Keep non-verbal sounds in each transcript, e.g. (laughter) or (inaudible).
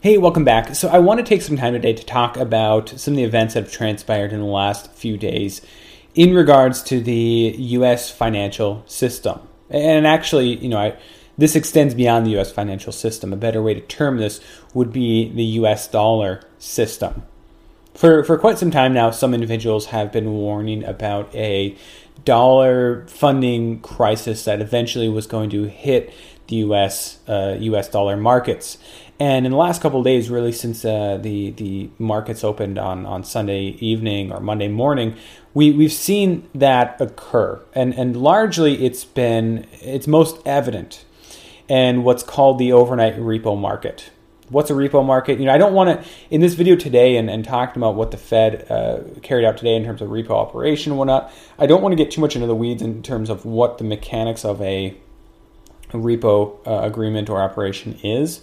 Hey, welcome back. So, I want to take some time today to talk about some of the events that have transpired in the last few days in regards to the U.S. financial system. And actually, you know, I, this extends beyond the U.S. financial system. A better way to term this would be the U.S. dollar system. For, for quite some time now, some individuals have been warning about a dollar funding crisis that eventually was going to hit the U.S. Uh, U.S. dollar markets. And in the last couple days, really since uh, the the markets opened on, on Sunday evening or Monday morning, we we've seen that occur, and and largely it's been it's most evident in what's called the overnight repo market. What's a repo market? You know, I don't want to in this video today and, and talking about what the Fed uh, carried out today in terms of repo operation and whatnot. I don't want to get too much into the weeds in terms of what the mechanics of a, a repo uh, agreement or operation is.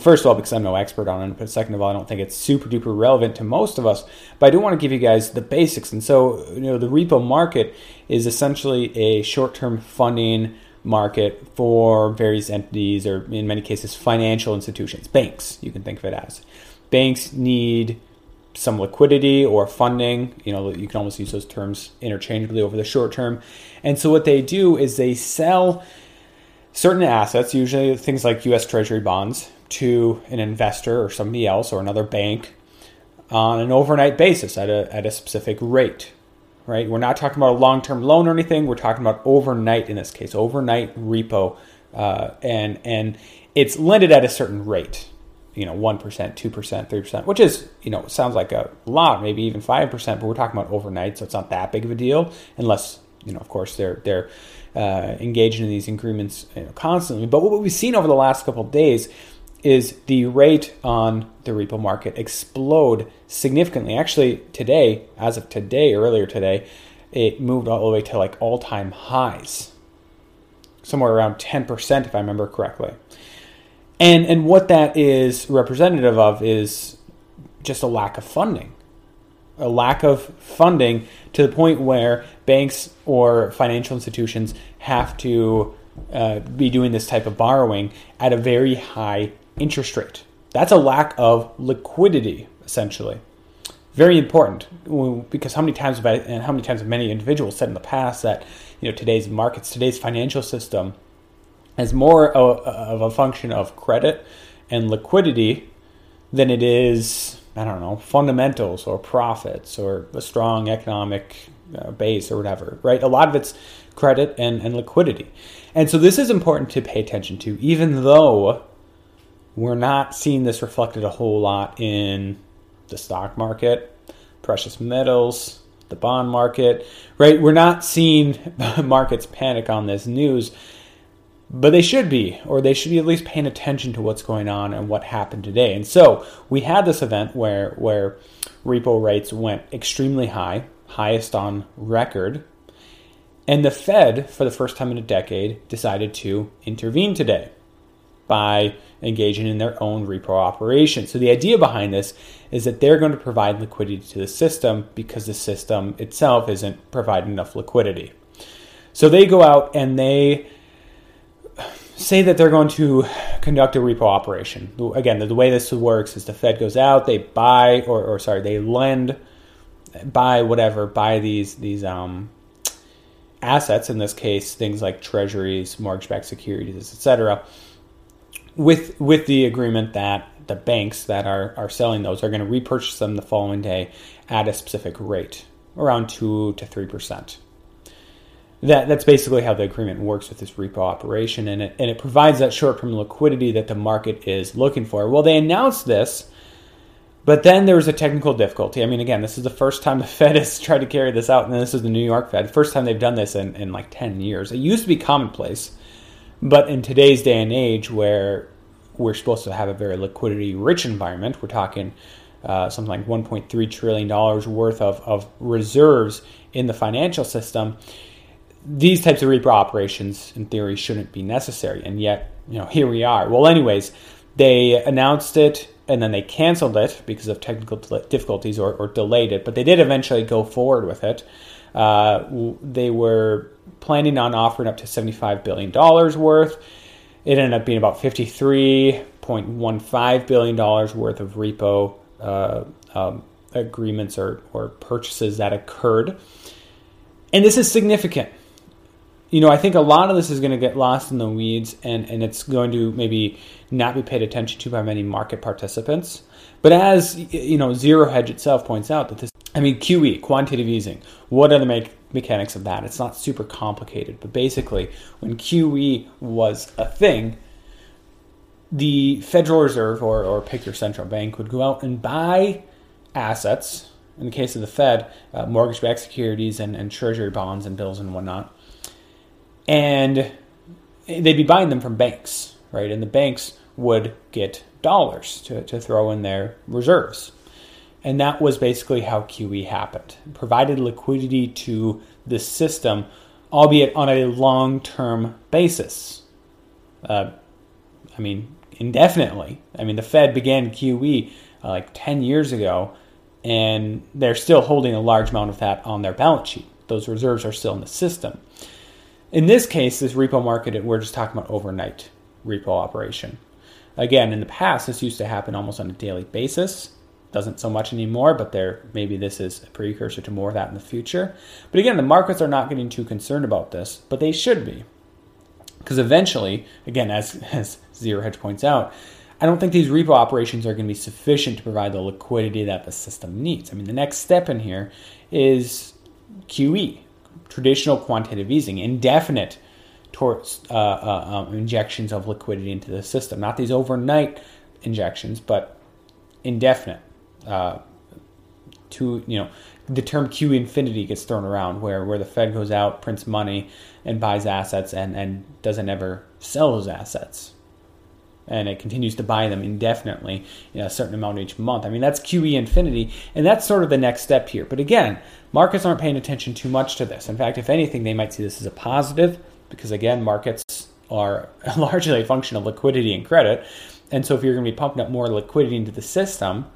First of all, because I'm no expert on it, but second of all, I don't think it's super duper relevant to most of us. But I do want to give you guys the basics. And so, you know, the repo market is essentially a short term funding market for various entities, or in many cases, financial institutions, banks, you can think of it as. Banks need some liquidity or funding. You know, you can almost use those terms interchangeably over the short term. And so, what they do is they sell certain assets, usually things like US Treasury bonds, to an investor or somebody else or another bank on an overnight basis at a, at a specific rate. Right? We're not talking about a long term loan or anything. We're talking about overnight in this case, overnight repo, uh, and and it's lended at a certain rate. You know, one percent, two percent, three percent, which is you know sounds like a lot, maybe even five percent. But we're talking about overnight, so it's not that big of a deal, unless you know, of course, they're they're uh, engaged in these agreements you know, constantly. But what we've seen over the last couple of days is the rate on the repo market explode significantly. Actually, today, as of today, earlier today, it moved all the way to like all time highs, somewhere around 10%, if I remember correctly. And, and what that is representative of is just a lack of funding. A lack of funding to the point where banks or financial institutions have to uh, be doing this type of borrowing at a very high interest rate. That's a lack of liquidity, essentially. Very important because how many times have I, and how many times have many individuals said in the past that you know today's markets, today's financial system is more of a function of credit and liquidity than it is I don't know fundamentals or profits or a strong economic uh, base or whatever. Right? A lot of it's credit and, and liquidity, and so this is important to pay attention to, even though we're not seeing this reflected a whole lot in the stock market, precious metals, the bond market, right? We're not seeing (laughs) markets panic on this news, but they should be, or they should be at least paying attention to what's going on and what happened today. And so we had this event where where repo rates went extremely high, highest on record, and the Fed, for the first time in a decade, decided to intervene today by engaging in their own repo operation. So the idea behind this is that they're going to provide liquidity to the system because the system itself isn't providing enough liquidity. So they go out and they say that they're going to conduct a repo operation. Again, the, way this works is the Fed goes out, they buy or, or sorry, they lend, buy whatever, buy these these um, assets. In this case, things like treasuries, mortgage-backed securities, etc with with the agreement that the banks that are, are selling those are going to repurchase them the following day at a specific rate, around two to three percent. That that's basically how the agreement works with this repo operation, and it and it provides that short term liquidity that the market is looking for. Well, they announced this, but then there was a technical difficulty. I mean, again, this is the first time the (laughs) Fed has tried to carry this out, and this is the New York Fed, first time they've done this in, in like ten years. It used to be commonplace but in today's day and age, where we're supposed to have a very liquidity rich environment. We're talking uh, something like 1.3 trillion dollars worth of, of reserves in the financial system. These types of repo operations, in theory, shouldn't be necessary, and yet, you know, here we are. Well, anyways, they announced it and then they canceled it because of technical difficulties or, or delayed it, but they did eventually go forward with it. Uh, they were planning on offering up to $75 billion worth. It ended up being about $53.15 billion worth of repo uh, um, agreements or, or purchases that occurred. And this is significant. You know, I think a lot of this is going to get lost in the weeds and, and it's going to maybe not be paid attention to by many market participants. But as, you know, Zero Hedge itself points out that this, I mean, QE, quantitative easing, what are the me- mechanics of that? It's not super complicated. But basically, when QE was a thing, the Federal Reserve or, or pick your central bank would go out and buy assets, in the case of the Fed, uh, mortgage backed securities and, and treasury bonds and bills and whatnot. And they'd be buying them from banks, right? And the banks would get dollars to, to throw in their reserves. And that was basically how QE happened. It provided liquidity to the system, albeit on a long term basis. Uh, I mean, indefinitely. I mean, the Fed began QE uh, like 10 years ago, and they're still holding a large amount of that on their balance sheet. Those reserves are still in the system. In this case, this repo market, we're just talking about overnight repo operation. Again, in the past, this used to happen almost on a daily basis. Doesn't so much anymore, but there maybe this is a precursor to more of that in the future. But again, the markets are not getting too concerned about this, but they should be. Because eventually, again, as, (laughs) as Zero Hedge points out, I don't think these repo operations are going to be sufficient to provide the liquidity that the system needs. I mean, the next step in here is QE, traditional quantitative easing, indefinite uh, uh, um, injections of liquidity into the system. Not these overnight injections, but indefinite. Uh, to you know, the term Q infinity gets thrown around, where where the Fed goes out, prints money, and buys assets, and and doesn't ever sell those assets and it continues to buy them indefinitely you know, a certain amount each month. I mean, that's QE infinity, and that's sort of the next step here. But again, markets aren't paying attention too much to this. In fact, if anything, they might see this as a positive because again, markets are (laughs) largely a function of liquidity and credit. And so if you're going to be pumping up more liquidity into the system,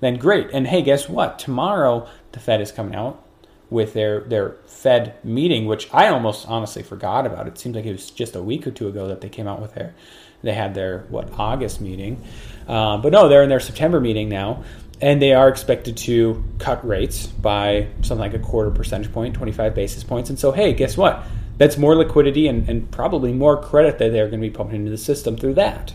then great. And hey, guess what? Tomorrow the Fed is coming out with their their Fed meeting, which I almost honestly forgot about. It seems like it was just a week or two ago that they came out with their they had their what August meeting, uh, but no, they're in their September meeting now, and they are expected to cut rates by something like a quarter percentage point, 25 basis points. And so, hey, guess what? that's more liquidity and, and probably more credit that they're going to be pumping into the system through that.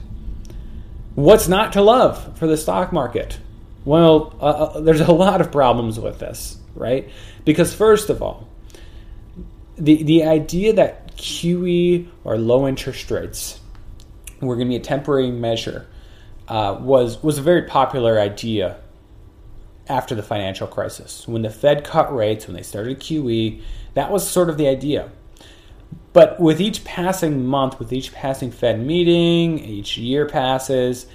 What's not to love for the stock market? Well, uh, uh, there's a lot of problems with this, right? Because, first of all, the, the idea that QE or low interest rates were going to be a temporary measure uh, was, was a very popular idea after the financial crisis. When the Fed cut rates, when they started QE, that was sort of the idea. But with each passing month, with each passing Fed meeting, each year passes,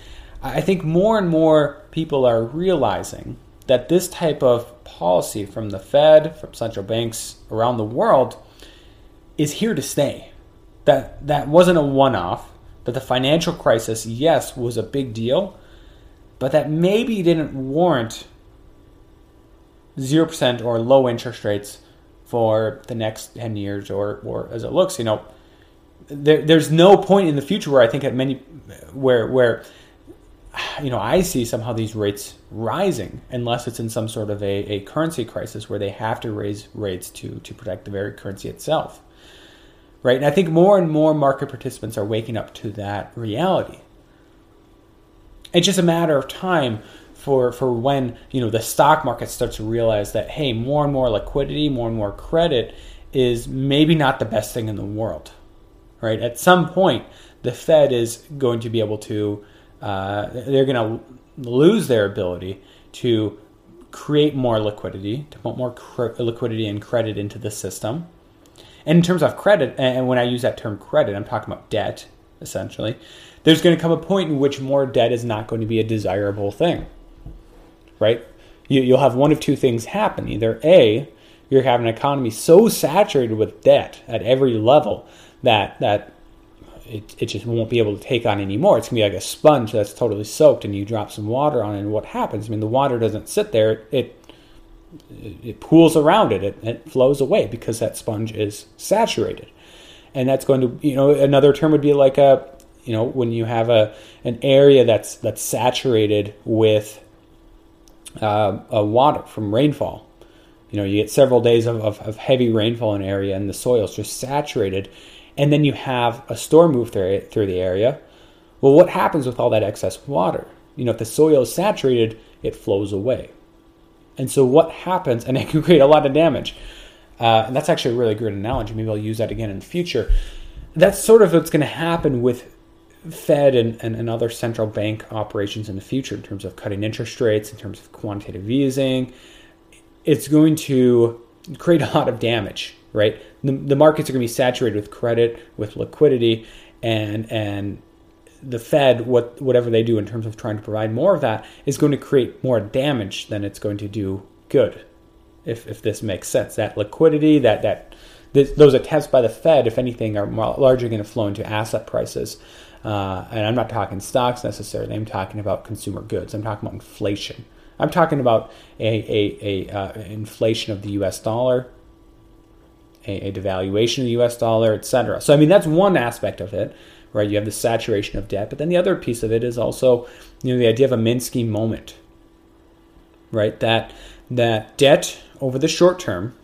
I think more and more people are realizing that this type of policy from the Fed, from central banks around the world, is here to stay. That that wasn't a one-off. That the financial crisis, yes, was a big deal, but that maybe didn't warrant zero percent or low interest rates for the next 10 years or, or as it looks, you know, there, there's no point in the future where I think at many, where, where, you know, I see somehow these rates rising unless it's in some sort of a, a currency crisis where they have to raise rates to, to protect the very currency itself. Right. And I think more and more market participants are waking up to that reality. It's just a matter of time for for when you know the stock market starts to realize that hey, more and more liquidity, more and more credit is maybe not the best thing in the world, right? At some point, the Fed is going to be able to uh, they're going to lose their ability to create more liquidity, to put more cr- liquidity and credit into the system. And in terms of credit, and when I use that term credit, I'm talking about debt essentially there's going to come a point in which more debt is not going to be a desirable thing, right? You, you'll have one of two things happen. Either A, you're having an economy so saturated with debt at every level that that it, it just won't be able to take on anymore. It's gonna be like a sponge that's totally soaked, and you drop some water on it, and what happens? I mean, the water doesn't sit there; it it pools around it, it, it flows away because that sponge is saturated, and that's going to you know another term would be like a you know when you have a an area that's that's saturated with uh, water from rainfall. You know, you get several days of, of, of heavy rainfall in an area, and the soil is just saturated and then you have a storm move through, through the area. Well, what happens with all that excess water? You know, if the soil is saturated, it flows away. And so what happens, and (laughs) it can create a lot of damage. Uh, and that's actually a really good analogy. Maybe I'll use that again in the future. That's sort of what's going to happen with Fed and, and, and, other central bank operations in the future in terms of cutting interest rates, in terms of quantitative easing. It's going to create a lot of damage right? The, the markets are going to be saturated with credit, with liquidity, and and the Fed, what whatever they do in terms of trying to provide more of that, is going to create more damage than it's going to do good. If if this makes sense, that liquidity, that that this, those attempts by the Fed, if anything, are largely going to flow into asset prices. Uh, and I'm not talking stocks necessarily. I'm talking about consumer goods. I'm talking about inflation. I'm talking about a, a, a uh, inflation of the U.S. dollar, a, a devaluation of the US dollar, etc. So, I mean, that's one aspect of it, right? You have the saturation of debt, but then the other piece of it is also, you know, the idea of a Minsky moment, right? That that debt over the short term,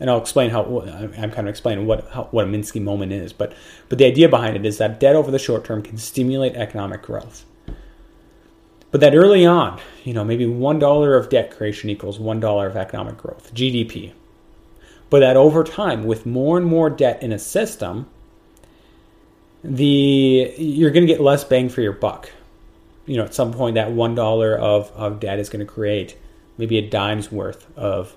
and I'll explain how I'm kind of explaining what how, what a Minsky moment is, but but the idea behind it is that debt over the short term can stimulate economic growth. But that early on, you know, maybe one dollar of debt creation equals one dollar of economic growth, GDP, but that over time, with more and more debt in a system, the you're going to get less bang for your buck. You know, at some point, that one dollar of of debt is going to create maybe a dime's worth of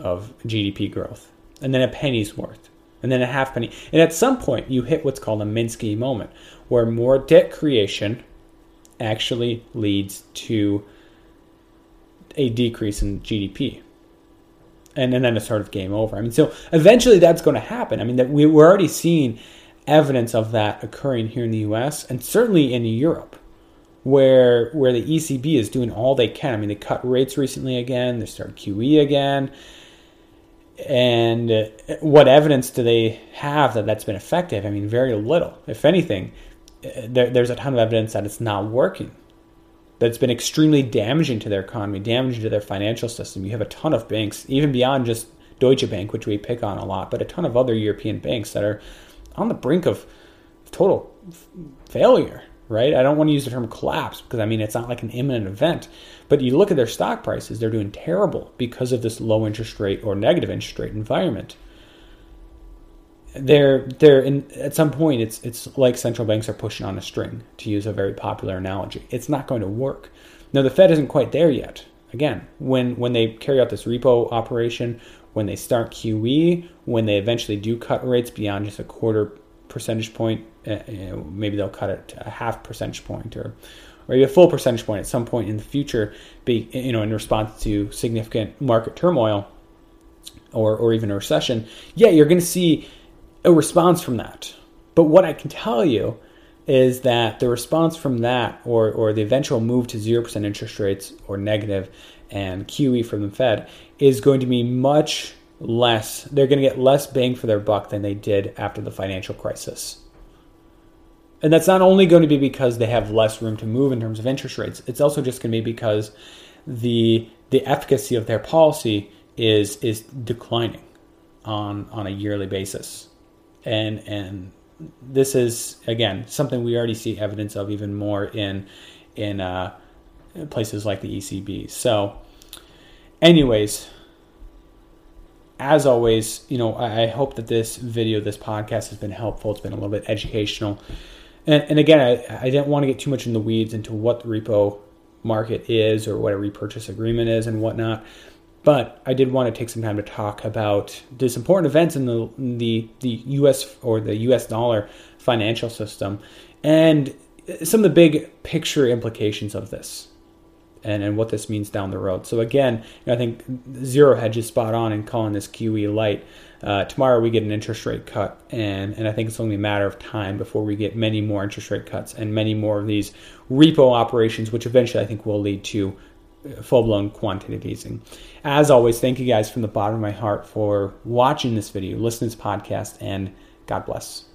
of GDP growth, and then a penny's worth, and then a half penny, and at some point, you hit what's called a Minsky moment, where more debt creation actually leads to a decrease in GDP and, and then it's sort of game over. I mean, so eventually that's going to happen. I mean, that we, we're already seeing evidence of that occurring here in the U.S. and certainly in Europe, where where the ECB is doing all they can. I mean, they cut rates recently again. They started QE again. And uh, what evidence do they have that that's been effective? I mean, very little. If anything, uh, there, there's a ton of evidence that it's not working that's been extremely damaging to their economy, damaging to their financial system. You have a ton of banks, even beyond just Deutsche Bank, which we pick on a lot, but a ton of other European banks that are on the brink of total failure, right? I don't want to use the term collapse because I mean it's not like an imminent event, but you look at their stock prices, they're doing terrible because of this low interest rate or negative interest rate environment. They're they're in at some point it's it's like central banks are pushing on a string to use a very popular analogy. It's not going to work. Now the fed isn't quite there yet. Again when when they carry out this repo operation when they start qe when they eventually do cut rates beyond just a quarter percentage point uh, maybe they'll cut it to a half percentage point or or a full percentage point at some point in the future be you know in response to significant market turmoil or or even a recession yeah you're going to see a response from that. But what I can tell you is that the response from that, or, or the eventual move to 0% interest rates or negative and QE from the Fed, is going to be much less. They're going to get less bang for their buck than they did after the financial crisis. And that's not only going to be because they have less room to move in terms of interest rates, it's also just going to be because the the efficacy of their policy is is declining on on a yearly basis and and this is again something we already see evidence of even more in in uh, places like the ECB. So, anyways, as always, you know, I, hope that this video, this podcast, has been helpful. It's been a little bit educational, and, and again, I, I didn't want to get too much in the weeds into what the repo market is or what a repurchase agreement is and whatnot. But I did want to take some time to talk about this important events in the in the the U.S. or the U.S. dollar financial system and some of the big picture implications of this and, and what this means down the road. So again, I think zero hedge is spot on in calling this QE light. Uh, tomorrow we get an interest rate cut, and, and I think it's only a matter of time before we get many more interest rate cuts and many more of these repo operations, which eventually I think will lead to full blown quantitative easing. As always, thank you guys from the bottom of my heart for watching this video, listening to this podcast, and God bless.